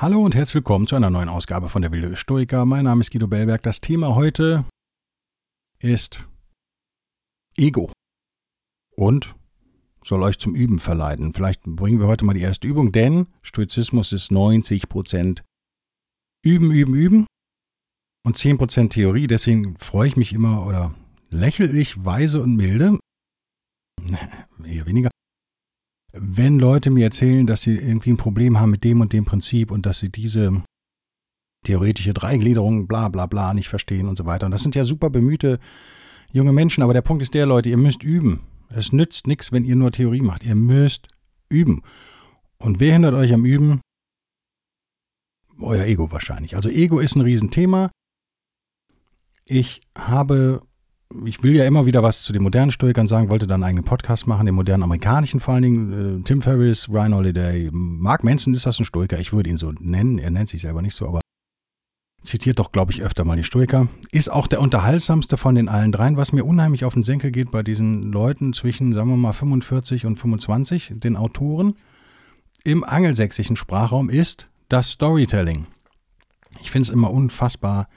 Hallo und herzlich willkommen zu einer neuen Ausgabe von der Wilde Stoiker. Mein Name ist Guido Bellberg. Das Thema heute ist Ego und soll euch zum Üben verleiten. Vielleicht bringen wir heute mal die erste Übung, denn Stoizismus ist 90 Prozent Üben, Üben, Üben und 10 Prozent Theorie. Deswegen freue ich mich immer oder lächle ich weise und milde, eher weniger, wenn Leute mir erzählen, dass sie irgendwie ein Problem haben mit dem und dem Prinzip und dass sie diese theoretische Dreigliederung, bla bla bla, nicht verstehen und so weiter. Und das sind ja super bemühte junge Menschen, aber der Punkt ist der, Leute, ihr müsst üben. Es nützt nichts, wenn ihr nur Theorie macht. Ihr müsst üben. Und wer hindert euch am Üben? Euer Ego wahrscheinlich. Also Ego ist ein Riesenthema. Ich habe ich will ja immer wieder was zu den modernen Stoikern sagen, wollte dann einen eigenen Podcast machen, den modernen amerikanischen vor allen Dingen. Äh, Tim Ferriss, Ryan Holiday, Mark Manson ist das ein Stoiker, ich würde ihn so nennen, er nennt sich selber nicht so, aber zitiert doch, glaube ich, öfter mal die Stoiker. Ist auch der unterhaltsamste von den allen dreien, was mir unheimlich auf den Senkel geht bei diesen Leuten zwischen, sagen wir mal, 45 und 25, den Autoren, im angelsächsischen Sprachraum ist das Storytelling. Ich finde es immer unfassbar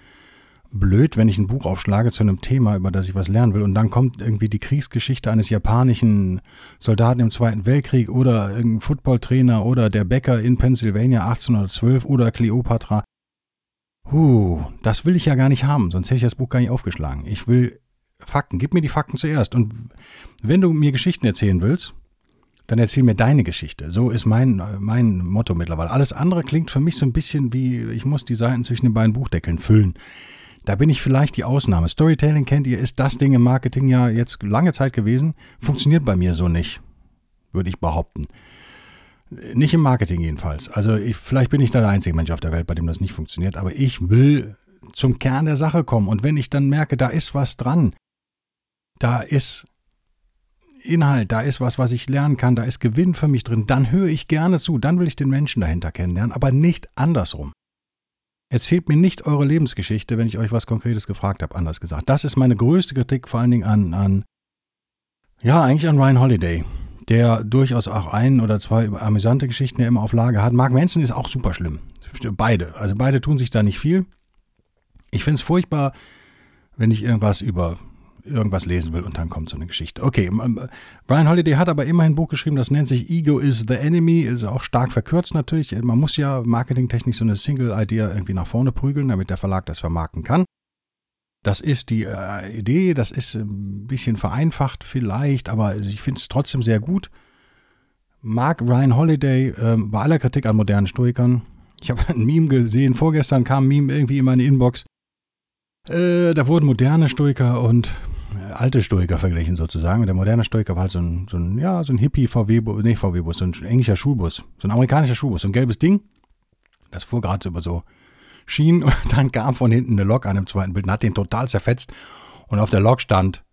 blöd, wenn ich ein Buch aufschlage zu einem Thema, über das ich was lernen will, und dann kommt irgendwie die Kriegsgeschichte eines japanischen Soldaten im Zweiten Weltkrieg oder irgendein Footballtrainer oder der Bäcker in Pennsylvania 1812 oder Cleopatra. Huh, das will ich ja gar nicht haben, sonst hätte ich das Buch gar nicht aufgeschlagen. Ich will Fakten, gib mir die Fakten zuerst. Und wenn du mir Geschichten erzählen willst, dann erzähl mir deine Geschichte. So ist mein, mein Motto mittlerweile. Alles andere klingt für mich so ein bisschen wie, ich muss die Seiten zwischen den beiden Buchdeckeln füllen. Da bin ich vielleicht die Ausnahme. Storytelling kennt ihr, ist das Ding im Marketing ja jetzt lange Zeit gewesen. Funktioniert bei mir so nicht, würde ich behaupten. Nicht im Marketing jedenfalls. Also ich, vielleicht bin ich da der einzige Mensch auf der Welt, bei dem das nicht funktioniert, aber ich will zum Kern der Sache kommen. Und wenn ich dann merke, da ist was dran, da ist Inhalt, da ist was, was ich lernen kann, da ist Gewinn für mich drin, dann höre ich gerne zu, dann will ich den Menschen dahinter kennenlernen, aber nicht andersrum. Erzählt mir nicht eure Lebensgeschichte, wenn ich euch was Konkretes gefragt habe, anders gesagt. Das ist meine größte Kritik, vor allen Dingen an, an ja, eigentlich an Ryan Holiday, der durchaus auch ein oder zwei amüsante Geschichten ja immer auf Lage hat. Mark Manson ist auch super schlimm. Beide. Also beide tun sich da nicht viel. Ich finde es furchtbar, wenn ich irgendwas über irgendwas lesen will und dann kommt so eine Geschichte. Okay, Brian Holiday hat aber immerhin ein Buch geschrieben, das nennt sich Ego is the Enemy, ist auch stark verkürzt natürlich. Man muss ja marketingtechnisch so eine Single-Idea irgendwie nach vorne prügeln, damit der Verlag das vermarkten kann. Das ist die äh, Idee, das ist ein bisschen vereinfacht vielleicht, aber ich finde es trotzdem sehr gut. Mag Ryan Holiday äh, bei aller Kritik an modernen Stoikern. Ich habe ein Meme gesehen, vorgestern kam ein Meme irgendwie in meine Inbox. Äh, da wurden moderne Stoiker und alte Stoiker verglichen sozusagen. Und der moderne Stoiker war halt so ein, so ein ja, so ein Hippie-VW-Bus, nicht VW-Bus, so ein englischer Schulbus, so ein amerikanischer Schulbus, so ein gelbes Ding. Das fuhr gerade über so Schienen und dann kam von hinten eine Lok an dem zweiten Bild und hat den total zerfetzt. Und auf der Lok stand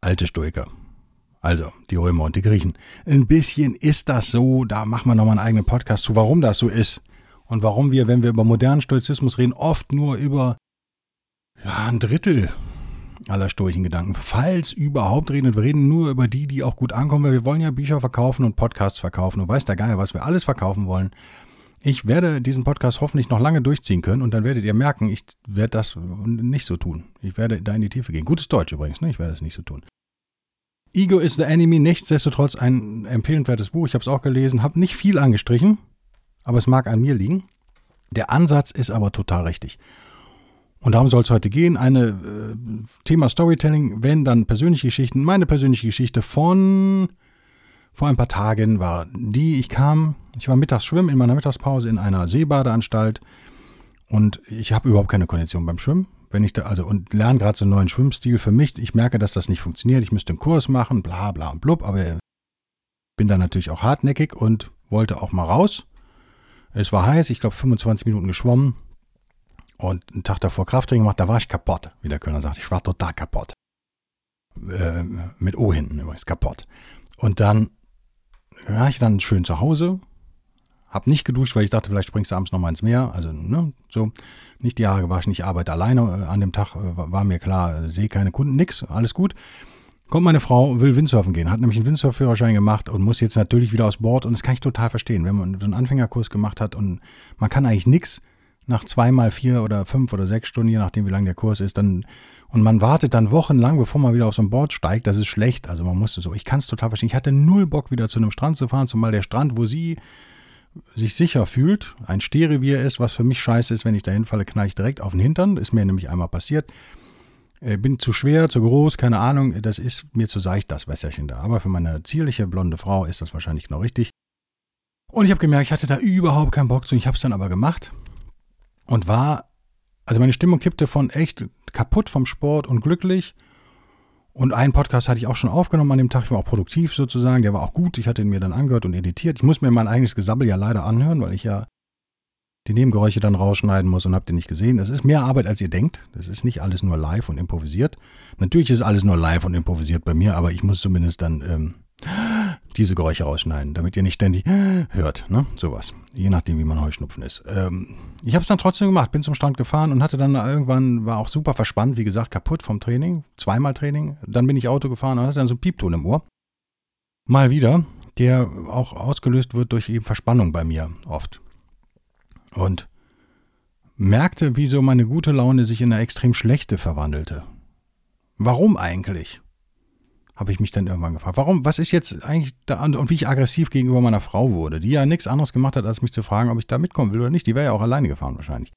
alte Stoiker. Also die Römer und die Griechen. Ein bisschen ist das so, da machen wir nochmal einen eigenen Podcast zu, warum das so ist. Und warum wir, wenn wir über modernen Stoizismus reden, oft nur über ja, ein Drittel aller stoischen Gedanken. Falls überhaupt reden, wir reden nur über die, die auch gut ankommen, weil wir wollen ja Bücher verkaufen und Podcasts verkaufen und weiß der Geier, was wir alles verkaufen wollen. Ich werde diesen Podcast hoffentlich noch lange durchziehen können und dann werdet ihr merken, ich werde das nicht so tun. Ich werde da in die Tiefe gehen. Gutes Deutsch übrigens, ne? Ich werde das nicht so tun. Ego is the Enemy, nichtsdestotrotz ein empfehlenswertes Buch. Ich habe es auch gelesen, habe nicht viel angestrichen, aber es mag an mir liegen. Der Ansatz ist aber total richtig. Und darum soll es heute gehen. Eine äh, Thema Storytelling, wenn dann persönliche Geschichten. Meine persönliche Geschichte von vor ein paar Tagen war die, ich kam, ich war mittags schwimmen in meiner Mittagspause in einer Seebadeanstalt und ich habe überhaupt keine Kondition beim Schwimmen. Wenn ich da, also und lerne gerade so einen neuen Schwimmstil für mich. Ich merke, dass das nicht funktioniert. Ich müsste einen Kurs machen, bla bla und blub, aber bin da natürlich auch hartnäckig und wollte auch mal raus. Es war heiß, ich glaube 25 Minuten geschwommen und einen Tag davor Krafttraining gemacht, da war ich kaputt, wie der Kölner sagt. Ich war total kaputt. Äh, mit O hinten übrigens, kaputt. Und dann war ich dann schön zu Hause, hab nicht geduscht, weil ich dachte, vielleicht springst du abends nochmal ins Meer. Also, ne, so. Nicht die Haare gewaschen, ich arbeite alleine. Äh, an dem Tag äh, war mir klar, äh, sehe keine Kunden, nix, alles gut. Kommt meine Frau, will Windsurfen gehen, hat nämlich einen Windsurfführerschein gemacht und muss jetzt natürlich wieder aus Bord. Und das kann ich total verstehen, wenn man so einen Anfängerkurs gemacht hat und man kann eigentlich nichts nach zweimal vier oder fünf oder sechs Stunden, je nachdem wie lang der Kurs ist, dann und man wartet dann wochenlang, bevor man wieder auf so ein Board steigt, das ist schlecht. Also man musste so, ich kann es total verstehen. Ich hatte null Bock, wieder zu einem Strand zu fahren, zumal der Strand, wo sie sich sicher fühlt, ein Stehrevier ist, was für mich scheiße ist, wenn ich da hinfalle, knall ich direkt auf den Hintern. Ist mir nämlich einmal passiert. Äh, bin zu schwer, zu groß, keine Ahnung. Das ist mir zu seicht, das Wässerchen da. Aber für meine zierliche blonde Frau ist das wahrscheinlich genau richtig. Und ich habe gemerkt, ich hatte da überhaupt keinen Bock zu. Ich habe es dann aber gemacht und war, also meine Stimmung kippte von echt kaputt vom Sport und glücklich und einen Podcast hatte ich auch schon aufgenommen an dem Tag. Ich war auch produktiv sozusagen. Der war auch gut. Ich hatte ihn mir dann angehört und editiert. Ich muss mir mein eigenes Gesabbel ja leider anhören, weil ich ja die Nebengeräusche dann rausschneiden muss und habt ihr nicht gesehen. Das ist mehr Arbeit, als ihr denkt. Das ist nicht alles nur live und improvisiert. Natürlich ist alles nur live und improvisiert bei mir, aber ich muss zumindest dann ähm, diese Geräusche rausschneiden, damit ihr nicht ständig hört. Ne? Sowas. Je nachdem, wie man Heuschnupfen ist. Ähm, ich habe es dann trotzdem gemacht, bin zum Strand gefahren und hatte dann irgendwann, war auch super verspannt, wie gesagt, kaputt vom Training, zweimal Training. Dann bin ich Auto gefahren und hatte dann so einen Piepton im Ohr. Mal wieder, der auch ausgelöst wird durch eben Verspannung bei mir oft. Und merkte, wie so meine gute Laune sich in eine extrem schlechte verwandelte. Warum eigentlich? Habe ich mich dann irgendwann gefragt. Warum, was ist jetzt eigentlich da und wie ich aggressiv gegenüber meiner Frau wurde, die ja nichts anderes gemacht hat, als mich zu fragen, ob ich da mitkommen will oder nicht. Die wäre ja auch alleine gefahren wahrscheinlich.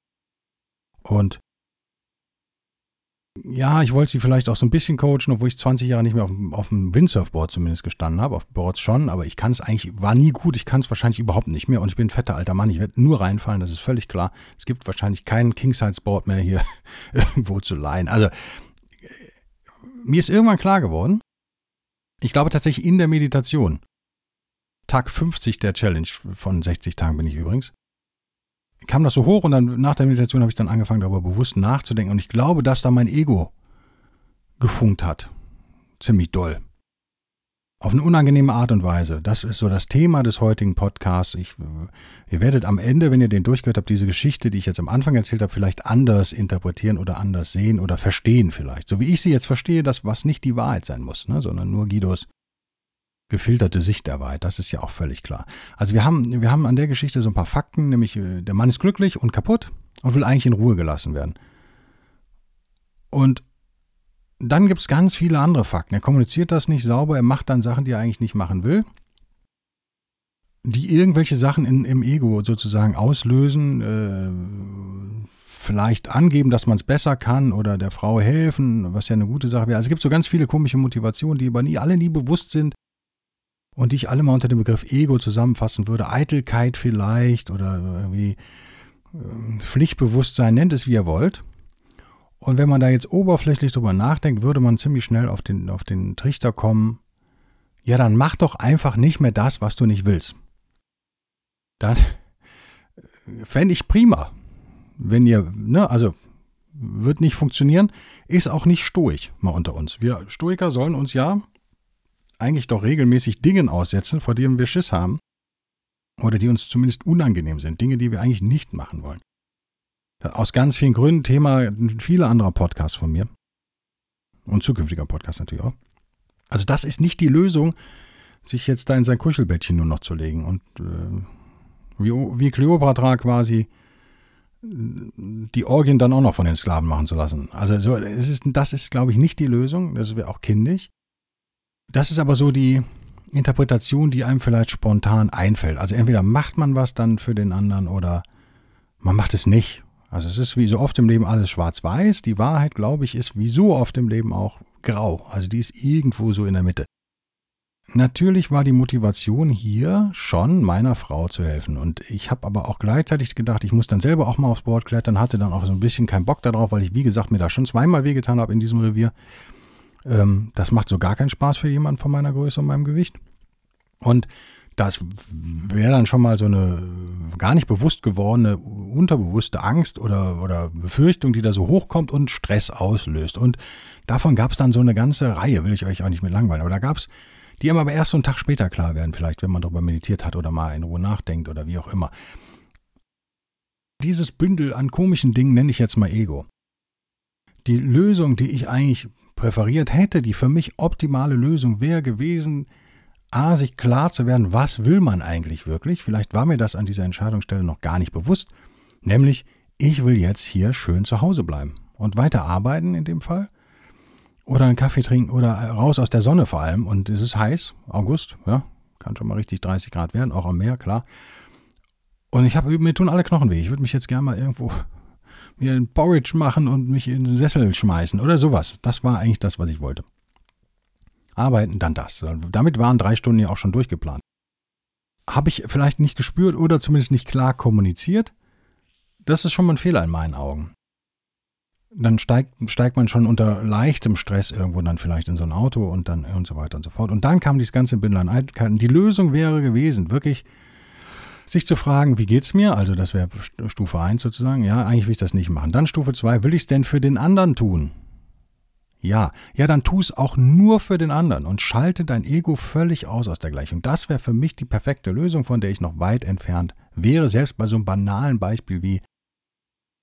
Und ja, ich wollte sie vielleicht auch so ein bisschen coachen, obwohl ich 20 Jahre nicht mehr auf, auf dem Windsurfboard zumindest gestanden habe. Auf Boards schon, aber ich kann es eigentlich, war nie gut. Ich kann es wahrscheinlich überhaupt nicht mehr. Und ich bin ein fetter alter Mann. Ich werde nur reinfallen, das ist völlig klar. Es gibt wahrscheinlich kein King-Size-Board mehr hier irgendwo zu leihen. Also, mir ist irgendwann klar geworden, ich glaube tatsächlich in der Meditation. Tag 50 der Challenge, von 60 Tagen bin ich übrigens, kam das so hoch und dann nach der Meditation habe ich dann angefangen, darüber bewusst nachzudenken. Und ich glaube, dass da mein Ego gefunkt hat. Ziemlich doll. Auf eine unangenehme Art und Weise. Das ist so das Thema des heutigen Podcasts. Ich, ihr werdet am Ende, wenn ihr den durchgehört habt, diese Geschichte, die ich jetzt am Anfang erzählt habe, vielleicht anders interpretieren oder anders sehen oder verstehen vielleicht. So wie ich sie jetzt verstehe, das was nicht die Wahrheit sein muss, ne, sondern nur Guidos gefilterte Sicht der Wahrheit. Das ist ja auch völlig klar. Also wir haben, wir haben an der Geschichte so ein paar Fakten, nämlich äh, der Mann ist glücklich und kaputt und will eigentlich in Ruhe gelassen werden. Und dann gibt es ganz viele andere Fakten. Er kommuniziert das nicht sauber, er macht dann Sachen, die er eigentlich nicht machen will, die irgendwelche Sachen in, im Ego sozusagen auslösen, äh, vielleicht angeben, dass man es besser kann oder der Frau helfen, was ja eine gute Sache wäre. Also es gibt so ganz viele komische Motivationen, die aber nie, alle nie bewusst sind und die ich alle mal unter dem Begriff Ego zusammenfassen würde. Eitelkeit vielleicht oder irgendwie äh, Pflichtbewusstsein, nennt es wie ihr wollt. Und wenn man da jetzt oberflächlich drüber nachdenkt, würde man ziemlich schnell auf den, auf den Trichter kommen, ja, dann mach doch einfach nicht mehr das, was du nicht willst. Dann fände ich prima, wenn ihr, ne, also wird nicht funktionieren, ist auch nicht stoisch mal unter uns. Wir Stoiker sollen uns ja eigentlich doch regelmäßig Dingen aussetzen, vor denen wir Schiss haben oder die uns zumindest unangenehm sind, Dinge, die wir eigentlich nicht machen wollen. Aus ganz vielen Gründen, Thema viele anderer Podcasts von mir. Und zukünftiger Podcast natürlich auch. Also das ist nicht die Lösung, sich jetzt da in sein Kuschelbettchen nur noch zu legen und äh, wie, wie Kleopatra quasi die Orgien dann auch noch von den Sklaven machen zu lassen. Also so, es ist, das ist, glaube ich, nicht die Lösung. Das wäre auch kindisch. Das ist aber so die Interpretation, die einem vielleicht spontan einfällt. Also entweder macht man was dann für den anderen oder man macht es nicht. Also es ist wie so oft im Leben alles schwarz-weiß. Die Wahrheit, glaube ich, ist wie so oft im Leben auch grau. Also die ist irgendwo so in der Mitte. Natürlich war die Motivation hier schon meiner Frau zu helfen. Und ich habe aber auch gleichzeitig gedacht, ich muss dann selber auch mal aufs Board klettern, hatte dann auch so ein bisschen keinen Bock darauf, weil ich, wie gesagt, mir da schon zweimal wehgetan habe in diesem Revier. Ähm, das macht so gar keinen Spaß für jemanden von meiner Größe und meinem Gewicht. Und das wäre dann schon mal so eine gar nicht bewusst gewordene, unterbewusste Angst oder, oder Befürchtung, die da so hochkommt und Stress auslöst. Und davon gab es dann so eine ganze Reihe, will ich euch auch nicht mit langweilen, aber da gab es, die einem aber erst so einen Tag später klar werden, vielleicht, wenn man darüber meditiert hat oder mal in Ruhe nachdenkt oder wie auch immer. Dieses Bündel an komischen Dingen nenne ich jetzt mal Ego. Die Lösung, die ich eigentlich präferiert hätte, die für mich optimale Lösung wäre gewesen, A, sich klar zu werden, was will man eigentlich wirklich? Vielleicht war mir das an dieser Entscheidungsstelle noch gar nicht bewusst. Nämlich, ich will jetzt hier schön zu Hause bleiben und weiter arbeiten in dem Fall. Oder einen Kaffee trinken oder raus aus der Sonne vor allem. Und es ist heiß, August, ja, kann schon mal richtig 30 Grad werden, auch am Meer, klar. Und ich habe, mir tun alle Knochen weh. Ich würde mich jetzt gerne mal irgendwo mir ein Porridge machen und mich in den Sessel schmeißen oder sowas. Das war eigentlich das, was ich wollte arbeiten, dann das. Damit waren drei Stunden ja auch schon durchgeplant. Habe ich vielleicht nicht gespürt oder zumindest nicht klar kommuniziert? Das ist schon mal ein Fehler in meinen Augen. Dann steigt, steigt man schon unter leichtem Stress irgendwo dann vielleicht in so ein Auto und dann und so weiter und so fort. Und dann kam dieses ganze Bündel an Eitelkeiten. Die Lösung wäre gewesen, wirklich sich zu fragen, wie geht's mir? Also das wäre Stufe 1 sozusagen. Ja, eigentlich will ich das nicht machen. Dann Stufe 2, will ich es denn für den anderen tun? Ja, ja, dann tu es auch nur für den anderen und schalte dein Ego völlig aus aus der Gleichung. Das wäre für mich die perfekte Lösung, von der ich noch weit entfernt wäre, selbst bei so einem banalen Beispiel wie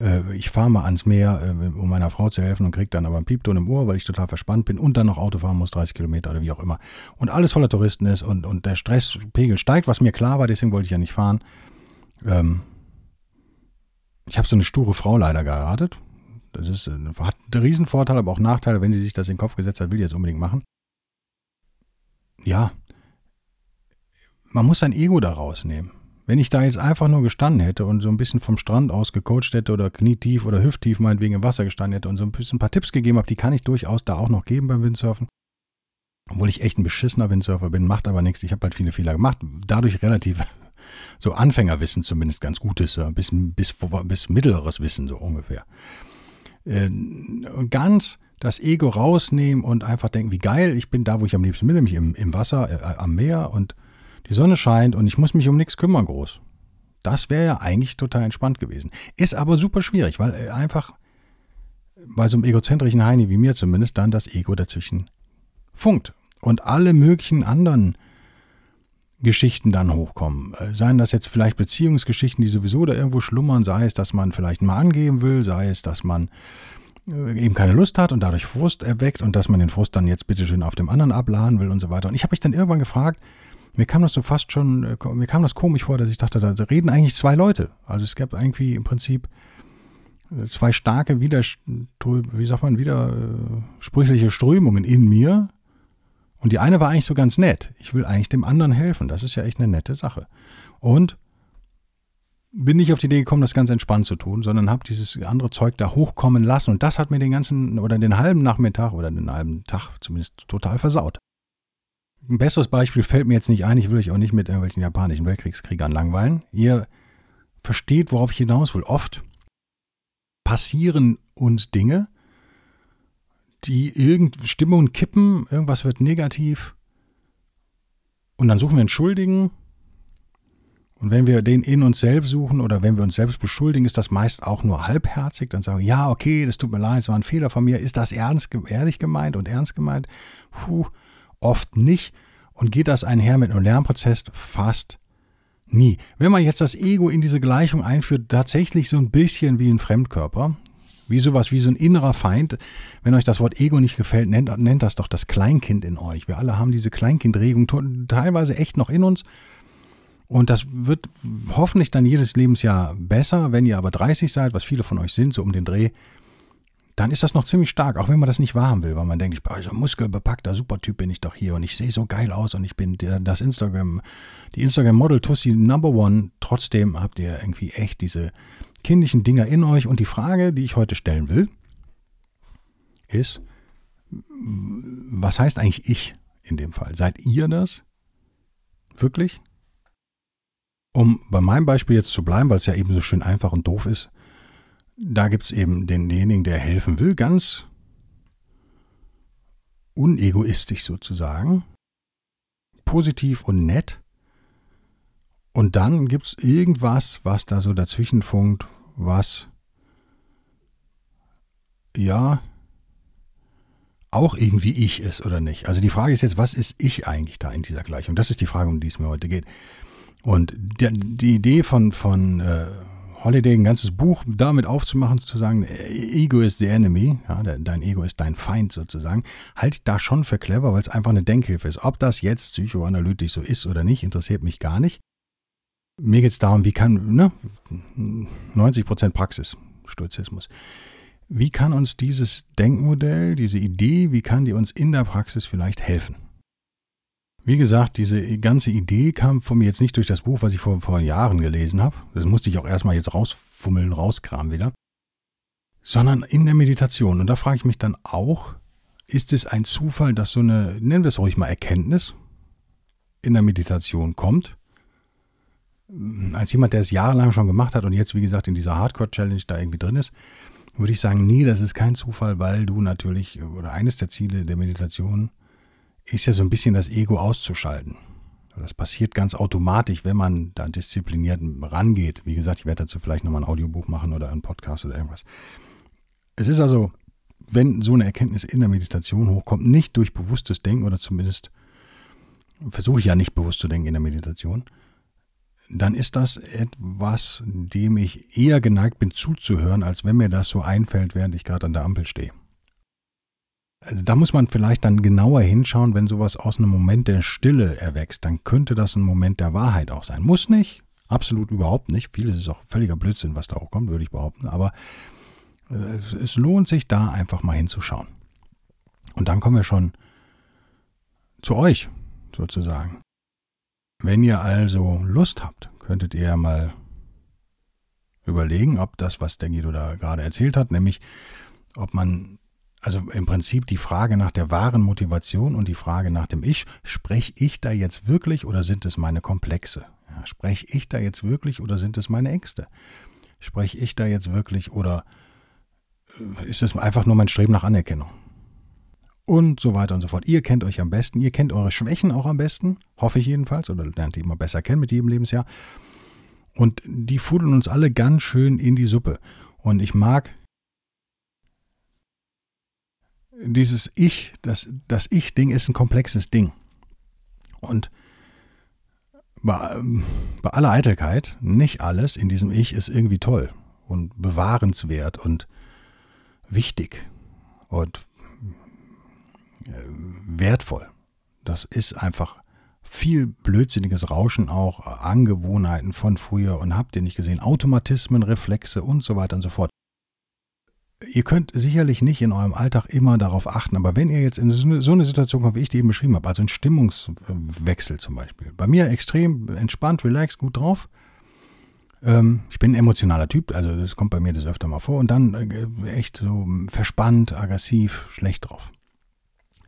äh, ich fahre mal ans Meer, äh, um meiner Frau zu helfen und kriege dann aber einen Piepton im Ohr, weil ich total verspannt bin und dann noch Auto fahren muss, 30 Kilometer oder wie auch immer. Und alles voller Touristen ist und, und der Stresspegel steigt, was mir klar war, deswegen wollte ich ja nicht fahren. Ähm, ich habe so eine sture Frau leider geheiratet, das ist, äh, hat einen Riesenvorteil, aber auch Nachteile, wenn sie sich das in den Kopf gesetzt hat, will die jetzt unbedingt machen. Ja, man muss sein Ego da rausnehmen. Wenn ich da jetzt einfach nur gestanden hätte und so ein bisschen vom Strand aus gecoacht hätte oder knietief oder hüfttief meinetwegen im Wasser gestanden hätte und so ein bisschen ein paar Tipps gegeben habe, die kann ich durchaus da auch noch geben beim Windsurfen. Obwohl ich echt ein beschissener Windsurfer bin, macht aber nichts. Ich habe halt viele Fehler gemacht. Dadurch relativ so Anfängerwissen zumindest ganz gutes, bis, bis, bis mittleres Wissen so ungefähr äh, ganz das Ego rausnehmen und einfach denken, wie geil, ich bin da, wo ich am liebsten bin, nämlich im, im Wasser, äh, am Meer und die Sonne scheint und ich muss mich um nichts kümmern groß. Das wäre ja eigentlich total entspannt gewesen. Ist aber super schwierig, weil äh, einfach bei so einem egozentrischen Heini wie mir zumindest dann das Ego dazwischen funkt. Und alle möglichen anderen Geschichten dann hochkommen. Äh, seien das jetzt vielleicht Beziehungsgeschichten, die sowieso da irgendwo schlummern, sei es, dass man vielleicht mal angeben will, sei es, dass man äh, eben keine Lust hat und dadurch Frust erweckt und dass man den Frust dann jetzt bitteschön auf dem anderen abladen will und so weiter. Und ich habe mich dann irgendwann gefragt, mir kam das so fast schon, äh, mir kam das komisch vor, dass ich dachte, da reden eigentlich zwei Leute. Also es gab irgendwie im Prinzip zwei starke wie sagt man, widersprüchliche Strömungen in mir, und die eine war eigentlich so ganz nett. Ich will eigentlich dem anderen helfen. Das ist ja echt eine nette Sache. Und bin nicht auf die Idee gekommen, das ganz entspannt zu tun, sondern habe dieses andere Zeug da hochkommen lassen. Und das hat mir den ganzen oder den halben Nachmittag oder den halben Tag zumindest total versaut. Ein besseres Beispiel fällt mir jetzt nicht ein. Ich will euch auch nicht mit irgendwelchen japanischen Weltkriegskriegern langweilen. Ihr versteht, worauf ich hinaus will. Oft passieren uns Dinge, die irgend Stimmungen kippen, irgendwas wird negativ und dann suchen wir einen Schuldigen. Und wenn wir den in uns selbst suchen oder wenn wir uns selbst beschuldigen, ist das meist auch nur halbherzig. Dann sagen wir, ja, okay, das tut mir leid, es war ein Fehler von mir. Ist das ernst, ehrlich gemeint und ernst gemeint? Puh, oft nicht. Und geht das einher mit einem Lernprozess? Fast nie. Wenn man jetzt das Ego in diese Gleichung einführt, tatsächlich so ein bisschen wie ein Fremdkörper, wie sowas, wie so ein innerer Feind. Wenn euch das Wort Ego nicht gefällt, nennt, nennt das doch das Kleinkind in euch. Wir alle haben diese Kleinkindregung teilweise echt noch in uns. Und das wird hoffentlich dann jedes Lebensjahr besser. Wenn ihr aber 30 seid, was viele von euch sind, so um den Dreh, dann ist das noch ziemlich stark, auch wenn man das nicht wahrhaben will, weil man denkt, ich bin so ein muskelbepackter Supertyp bin ich doch hier und ich sehe so geil aus und ich bin das Instagram, die Instagram Model Tussi Number One. Trotzdem habt ihr irgendwie echt diese kindlichen Dinger in euch. Und die Frage, die ich heute stellen will, ist, was heißt eigentlich ich in dem Fall? Seid ihr das? Wirklich? Um bei meinem Beispiel jetzt zu bleiben, weil es ja eben so schön einfach und doof ist, da gibt es eben denjenigen, der helfen will, ganz unegoistisch sozusagen, positiv und nett Und dann gibt es irgendwas, was da so dazwischen funkt, was ja auch irgendwie ich ist oder nicht. Also die Frage ist jetzt, was ist ich eigentlich da in dieser Gleichung? Das ist die Frage, um die es mir heute geht. Und die, die Idee von, von äh, Holiday, ein ganzes Buch damit aufzumachen, zu sagen, Ego is the enemy, ja, dein Ego ist dein Feind sozusagen, halte ich da schon für clever, weil es einfach eine Denkhilfe ist. Ob das jetzt psychoanalytisch so ist oder nicht, interessiert mich gar nicht. Mir geht es darum, wie kann, ne, 90% Praxis, Stoizismus. Wie kann uns dieses Denkmodell, diese Idee, wie kann die uns in der Praxis vielleicht helfen? Wie gesagt, diese ganze Idee kam von mir jetzt nicht durch das Buch, was ich vor, vor Jahren gelesen habe. Das musste ich auch erstmal jetzt rausfummeln, rauskramen wieder. Sondern in der Meditation. Und da frage ich mich dann auch, ist es ein Zufall, dass so eine, nennen wir es ruhig mal Erkenntnis, in der Meditation kommt? Als jemand, der es jahrelang schon gemacht hat und jetzt, wie gesagt, in dieser Hardcore-Challenge da irgendwie drin ist, würde ich sagen, nee, das ist kein Zufall, weil du natürlich, oder eines der Ziele der Meditation ist ja so ein bisschen das Ego auszuschalten. Das passiert ganz automatisch, wenn man da diszipliniert rangeht. Wie gesagt, ich werde dazu vielleicht nochmal ein Audiobuch machen oder einen Podcast oder irgendwas. Es ist also, wenn so eine Erkenntnis in der Meditation hochkommt, nicht durch bewusstes Denken oder zumindest versuche ich ja nicht bewusst zu denken in der Meditation, dann ist das etwas, dem ich eher geneigt bin zuzuhören, als wenn mir das so einfällt, während ich gerade an der Ampel stehe. Also da muss man vielleicht dann genauer hinschauen, wenn sowas aus einem Moment der Stille erwächst, dann könnte das ein Moment der Wahrheit auch sein. Muss nicht, absolut überhaupt nicht. Vieles ist auch völliger Blödsinn, was da auch kommt, würde ich behaupten. Aber äh, es lohnt sich da einfach mal hinzuschauen. Und dann kommen wir schon zu euch sozusagen. Wenn ihr also Lust habt, könntet ihr ja mal überlegen, ob das, was der Guido da gerade erzählt hat, nämlich ob man also im Prinzip die Frage nach der wahren Motivation und die Frage nach dem Ich, spreche ich da jetzt wirklich oder sind es meine Komplexe? Ja, spreche ich da jetzt wirklich oder sind es meine Ängste? Spreche ich da jetzt wirklich oder äh, ist es einfach nur mein Streben nach Anerkennung? Und so weiter und so fort. Ihr kennt euch am besten, ihr kennt eure Schwächen auch am besten, hoffe ich jedenfalls, oder lernt die immer besser kennen mit jedem Lebensjahr. Und die fudeln uns alle ganz schön in die Suppe. Und ich mag dieses Ich, das, das Ich-Ding ist ein komplexes Ding. Und bei, bei aller Eitelkeit, nicht alles in diesem Ich ist irgendwie toll und bewahrenswert und wichtig und wertvoll. Das ist einfach viel blödsinniges Rauschen auch, Angewohnheiten von früher und habt ihr nicht gesehen, Automatismen, Reflexe und so weiter und so fort. Ihr könnt sicherlich nicht in eurem Alltag immer darauf achten, aber wenn ihr jetzt in so eine Situation kommt, wie ich die eben beschrieben habe, also ein Stimmungswechsel zum Beispiel, bei mir extrem entspannt, relaxed, gut drauf. Ähm, ich bin ein emotionaler Typ, also das kommt bei mir das öfter mal vor und dann äh, echt so verspannt, aggressiv, schlecht drauf.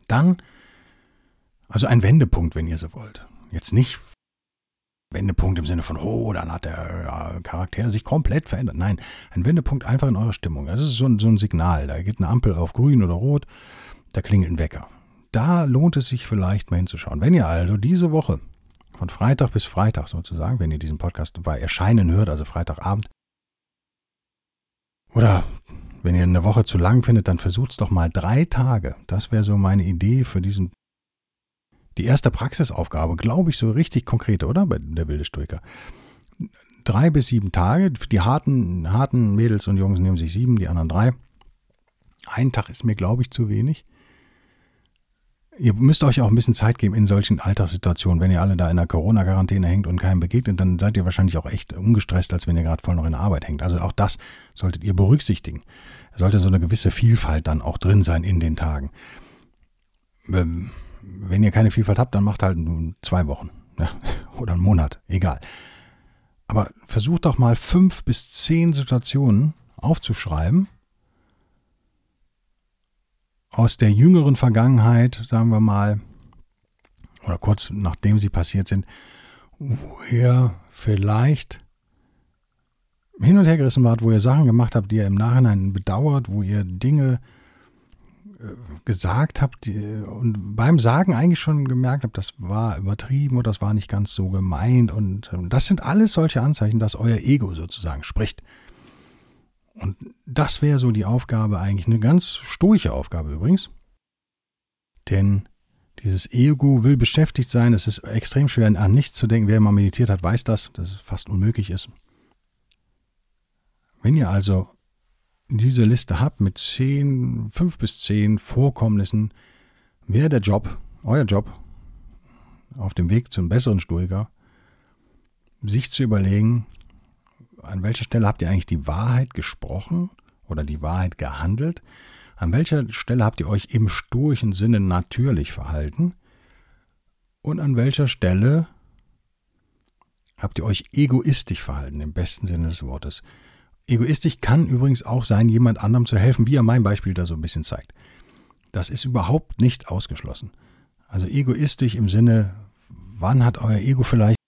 Dann, also ein Wendepunkt, wenn ihr so wollt. Jetzt nicht Wendepunkt im Sinne von, oh, dann hat der Charakter sich komplett verändert. Nein, ein Wendepunkt einfach in eurer Stimmung. Das ist so ein, so ein Signal. Da geht eine Ampel auf grün oder rot, da klingelt ein Wecker. Da lohnt es sich vielleicht mal hinzuschauen. Wenn ihr also diese Woche, von Freitag bis Freitag sozusagen, wenn ihr diesen Podcast bei Erscheinen hört, also Freitagabend, oder wenn ihr eine Woche zu lang findet, dann versucht es doch mal drei Tage. Das wäre so meine Idee für diesen die erste Praxisaufgabe, glaube ich, so richtig konkrete, oder? Bei der wilde Stoiker. Drei bis sieben Tage. Die harten, harten Mädels und Jungs nehmen sich sieben, die anderen drei. Ein Tag ist mir, glaube ich, zu wenig. Ihr müsst euch auch ein bisschen Zeit geben in solchen Alltagssituationen. Wenn ihr alle da in der Corona-Quarantäne hängt und keinem begegnet, dann seid ihr wahrscheinlich auch echt ungestresst, als wenn ihr gerade voll noch in der Arbeit hängt. Also auch das solltet ihr berücksichtigen. Sollte so eine gewisse Vielfalt dann auch drin sein in den Tagen. Ähm, wenn ihr keine Vielfalt habt, dann macht halt zwei Wochen ja, oder einen Monat, egal. Aber versucht doch mal fünf bis zehn Situationen aufzuschreiben aus der jüngeren Vergangenheit, sagen wir mal, oder kurz nachdem sie passiert sind, wo ihr vielleicht hin und her gerissen wart, wo ihr Sachen gemacht habt, die ihr im Nachhinein bedauert, wo ihr Dinge gesagt habe und beim Sagen eigentlich schon gemerkt habe, das war übertrieben oder das war nicht ganz so gemeint. Und das sind alles solche Anzeichen, dass euer Ego sozusagen spricht. Und das wäre so die Aufgabe eigentlich, eine ganz stoische Aufgabe übrigens. Denn dieses Ego will beschäftigt sein. Es ist extrem schwer an nichts zu denken. Wer mal meditiert hat, weiß das, dass es fast unmöglich ist. Wenn ihr also diese Liste habt mit zehn, fünf bis zehn Vorkommnissen, wäre der Job, euer Job, auf dem Weg zum besseren Stoiker, sich zu überlegen, an welcher Stelle habt ihr eigentlich die Wahrheit gesprochen oder die Wahrheit gehandelt? An welcher Stelle habt ihr euch im stoischen Sinne natürlich verhalten? Und an welcher Stelle habt ihr euch egoistisch verhalten, im besten Sinne des Wortes? Egoistisch kann übrigens auch sein, jemand anderem zu helfen, wie er mein Beispiel da so ein bisschen zeigt. Das ist überhaupt nicht ausgeschlossen. Also egoistisch im Sinne, wann hat euer Ego vielleicht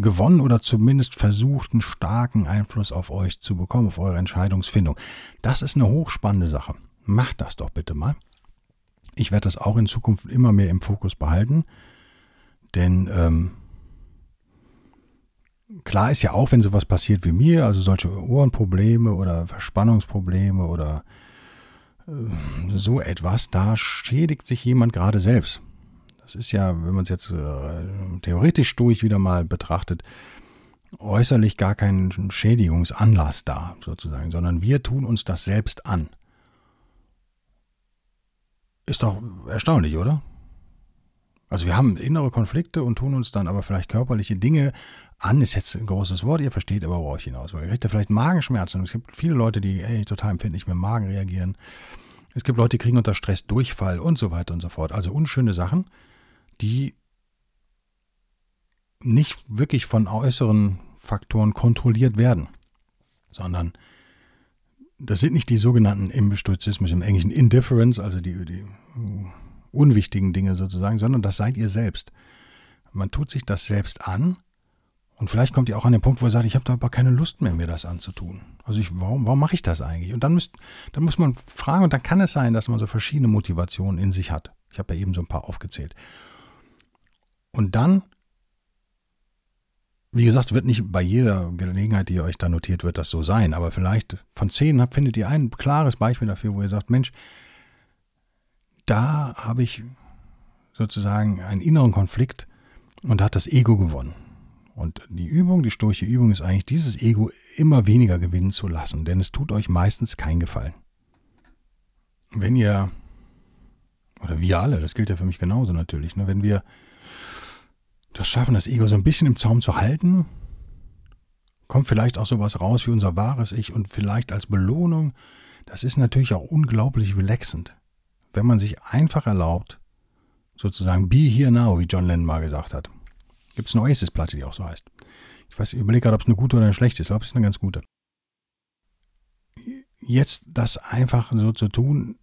gewonnen oder zumindest versucht, einen starken Einfluss auf euch zu bekommen, auf eure Entscheidungsfindung. Das ist eine hochspannende Sache. Macht das doch bitte mal. Ich werde das auch in Zukunft immer mehr im Fokus behalten, denn ähm, klar ist ja auch, wenn sowas passiert wie mir, also solche Ohrenprobleme oder Verspannungsprobleme oder äh, so etwas, da schädigt sich jemand gerade selbst. Das ist ja, wenn man es jetzt äh, theoretisch durch wieder mal betrachtet, äußerlich gar kein Schädigungsanlass da, sozusagen, sondern wir tun uns das selbst an. Ist doch erstaunlich, oder? Also wir haben innere Konflikte und tun uns dann aber vielleicht körperliche Dinge an, ist jetzt ein großes Wort, ihr versteht aber, worauf ich hinaus will. Ihr kriegt ja vielleicht Magenschmerzen. Es gibt viele Leute, die ey, total empfindlich mit dem Magen reagieren. Es gibt Leute, die kriegen unter Stress Durchfall und so weiter und so fort. Also unschöne Sachen die nicht wirklich von äußeren Faktoren kontrolliert werden, sondern das sind nicht die sogenannten im Stoizismus, im Englischen Indifference, also die, die unwichtigen Dinge sozusagen, sondern das seid ihr selbst. Man tut sich das selbst an und vielleicht kommt ihr auch an den Punkt, wo ihr sagt, ich habe da aber keine Lust mehr, mir das anzutun. Also ich, warum, warum mache ich das eigentlich? Und dann, müsst, dann muss man fragen und dann kann es sein, dass man so verschiedene Motivationen in sich hat. Ich habe ja eben so ein paar aufgezählt. Und dann, wie gesagt, wird nicht bei jeder Gelegenheit, die ihr euch da notiert, wird das so sein. Aber vielleicht von zehn findet ihr ein klares Beispiel dafür, wo ihr sagt, Mensch, da habe ich sozusagen einen inneren Konflikt und hat das Ego gewonnen. Und die Übung, die stoische Übung ist eigentlich, dieses Ego immer weniger gewinnen zu lassen, denn es tut euch meistens keinen Gefallen. Wenn ihr, oder wir alle, das gilt ja für mich genauso natürlich, ne, wenn wir das schaffen, das Ego so ein bisschen im Zaum zu halten, kommt vielleicht auch sowas raus wie unser wahres Ich und vielleicht als Belohnung, das ist natürlich auch unglaublich relaxend, wenn man sich einfach erlaubt, sozusagen be here now, wie John Lennon mal gesagt hat. Gibt es eine Oasis-Platte, die auch so heißt. Ich weiß, ich überlege gerade, ob es eine gute oder eine schlechte ist. Ich glaube, es ist eine ganz gute. Jetzt das einfach so zu tun,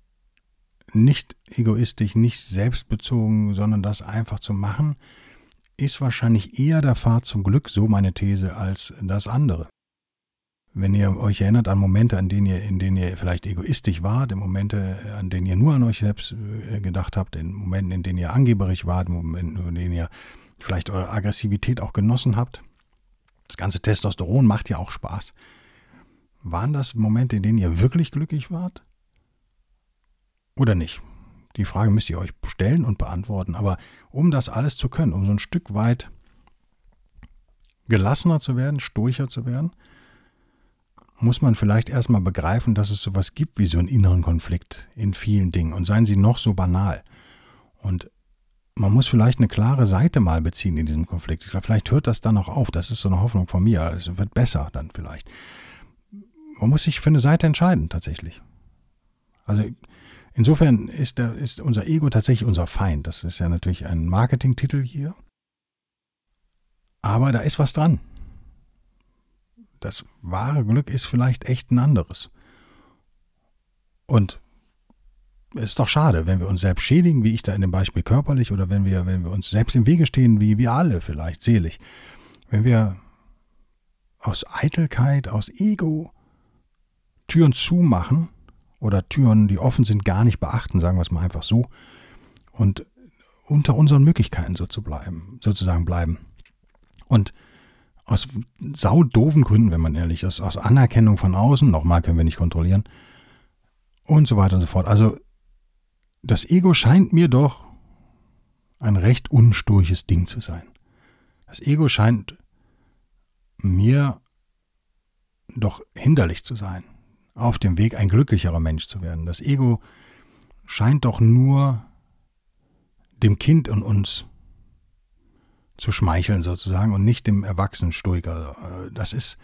nicht egoistisch, nicht selbstbezogen, sondern das einfach zu machen, ist wahrscheinlich eher der Pfad zum Glück, so meine These, als das andere. Wenn ihr euch erinnert an Momente, an denen ihr, in denen ihr vielleicht egoistisch wart, in Momente, an denen ihr nur an euch selbst äh, gedacht habt, in Momenten, in denen ihr angeberisch wart, in Momenten, in denen ihr vielleicht eure Aggressivität auch genossen habt. Das ganze Testosteron macht ja auch Spaß. Waren das Momente, in denen ihr wirklich glücklich wart? Oder nicht? Die Frage müsst ihr euch stellen und beantworten. Aber um das alles zu können, um so ein Stück weit gelassener zu werden, stoicher zu werden, muss man vielleicht erstmal begreifen, dass es sowas gibt wie so einen inneren Konflikt in vielen Dingen. Und seien sie noch so banal. Und man muss vielleicht eine klare Seite mal beziehen in diesem Konflikt. Vielleicht hört das dann auch auf. Das ist so eine Hoffnung von mir. Es wird besser dann vielleicht. Man muss sich für eine Seite entscheiden, tatsächlich. Also Insofern ist, der, ist unser Ego tatsächlich unser Feind. Das ist ja natürlich ein Marketingtitel hier. Aber da ist was dran. Das wahre Glück ist vielleicht echt ein anderes. Und es ist doch schade, wenn wir uns selbst schädigen, wie ich da in dem Beispiel körperlich, oder wenn wir, wenn wir uns selbst im Wege stehen, wie wir alle vielleicht selig. Wenn wir aus Eitelkeit, aus Ego Türen zumachen oder Türen, die offen sind, gar nicht beachten, sagen wir es mal einfach so. Und unter unseren Möglichkeiten so zu bleiben, sozusagen bleiben. Und aus saudoofen Gründen, wenn man ehrlich ist, aus Anerkennung von außen, nochmal können wir nicht kontrollieren, und so weiter und so fort. Also das Ego scheint mir doch ein recht unsturches Ding zu sein. Das Ego scheint mir doch hinderlich zu sein, auf dem Weg ein glücklicherer Mensch zu werden. Das Ego scheint doch nur dem Kind und uns zu schmeicheln sozusagen und nicht dem erwachsenen Stoiker. Äh, das ist,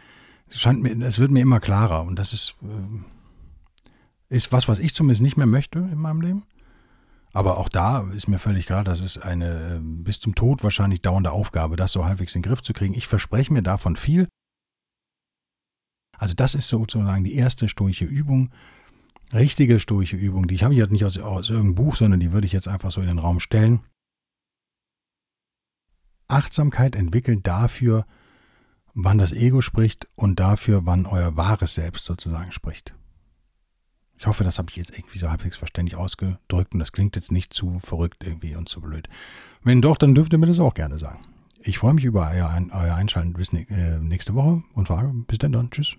scheint mir, das wird mir immer klarer und das ist, äh, ist was, was ich zumindest nicht mehr möchte in meinem Leben. Aber auch da ist mir völlig klar, das ist eine äh, bis zum Tod wahrscheinlich dauernde Aufgabe, das so halbwegs in den Griff zu kriegen. Ich verspreche mir davon viel. Also das ist sozusagen die erste stoische Übung, richtige stoische Übung. Die habe ich jetzt nicht aus, aus irgendeinem Buch, sondern die würde ich jetzt einfach so in den Raum stellen. Achtsamkeit entwickeln dafür, wann das Ego spricht und dafür, wann euer wahres Selbst sozusagen spricht. Ich hoffe, das habe ich jetzt irgendwie so halbwegs verständlich ausgedrückt und das klingt jetzt nicht zu verrückt irgendwie und zu blöd. Wenn doch, dann dürft ihr mir das auch gerne sagen. Ich freue mich über euer, Einschalten bis äh, nächste Woche und bis dann dann. Tschüss.